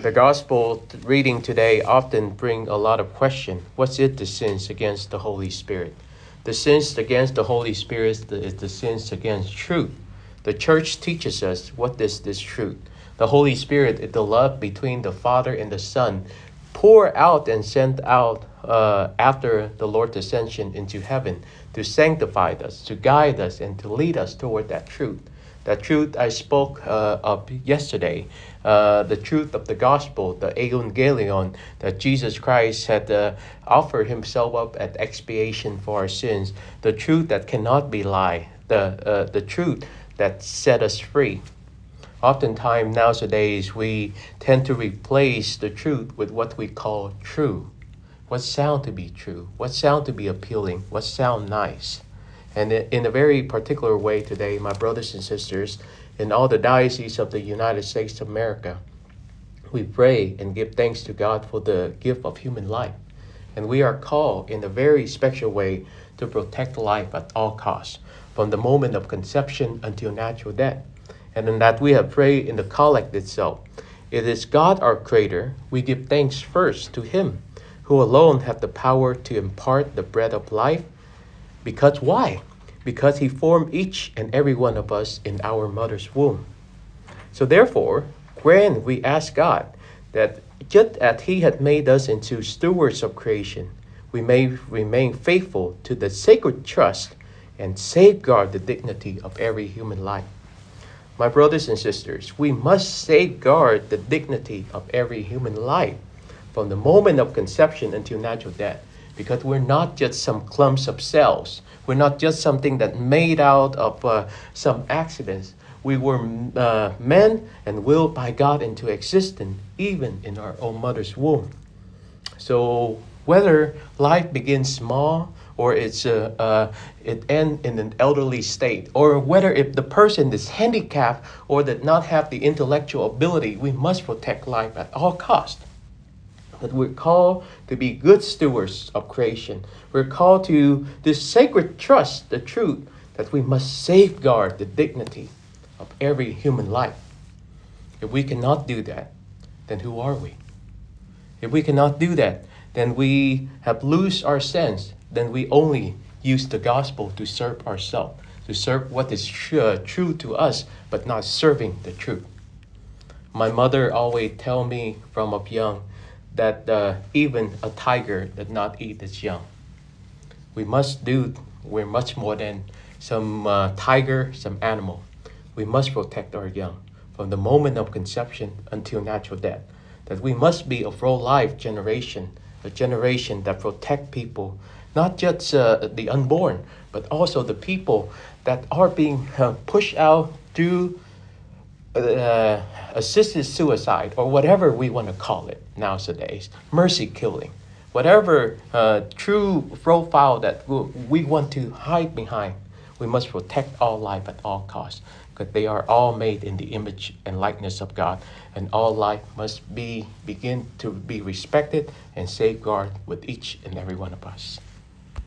The gospel reading today often bring a lot of question. What's it the sins against the Holy Spirit? The sins against the Holy Spirit is the sins against truth. The church teaches us what is this truth. The Holy Spirit is the love between the Father and the Son, poured out and sent out uh, after the Lord's ascension into heaven to sanctify us, to guide us, and to lead us toward that truth. That truth I spoke uh, of yesterday, uh, the truth of the gospel, the evangelion, that Jesus Christ had uh, offered himself up at expiation for our sins, the truth that cannot be lied, the, uh, the truth that set us free. Oftentimes nowadays we tend to replace the truth with what we call true. What sound to be true? What sound to be appealing? What sound nice? And in a very particular way today, my brothers and sisters, in all the dioceses of the United States of America, we pray and give thanks to God for the gift of human life. And we are called in a very special way to protect life at all costs, from the moment of conception until natural death and in that we have prayed in the collect itself. It is God our Creator. We give thanks first to Him, who alone have the power to impart the bread of life. Because why? Because He formed each and every one of us in our mother's womb. So therefore, when we ask God that just as He had made us into stewards of creation, we may remain faithful to the sacred trust and safeguard the dignity of every human life. My brothers and sisters, we must safeguard the dignity of every human life from the moment of conception until natural death because we're not just some clumps of cells. We're not just something that made out of uh, some accidents. We were uh, men and willed by God into existence even in our own mother's womb. So whether life begins small or it's uh, uh, it end in an elderly state, or whether if the person is handicapped or did not have the intellectual ability, we must protect life at all cost. But we're called to be good stewards of creation. We're called to this sacred trust, the truth that we must safeguard the dignity of every human life. If we cannot do that, then who are we? If we cannot do that, then we have lost our sense then we only use the gospel to serve ourselves, to serve what is true, true to us, but not serving the truth. My mother always tell me from up young that uh, even a tiger does not eat its young. We must do, we're much more than some uh, tiger, some animal. We must protect our young from the moment of conception until natural death. That we must be a pro-life generation, a generation that protect people not just uh, the unborn, but also the people that are being uh, pushed out through uh, assisted suicide or whatever we want to call it nowadays, mercy killing, whatever uh, true profile that we want to hide behind. We must protect all life at all costs because they are all made in the image and likeness of God, and all life must be begin to be respected and safeguarded with each and every one of us.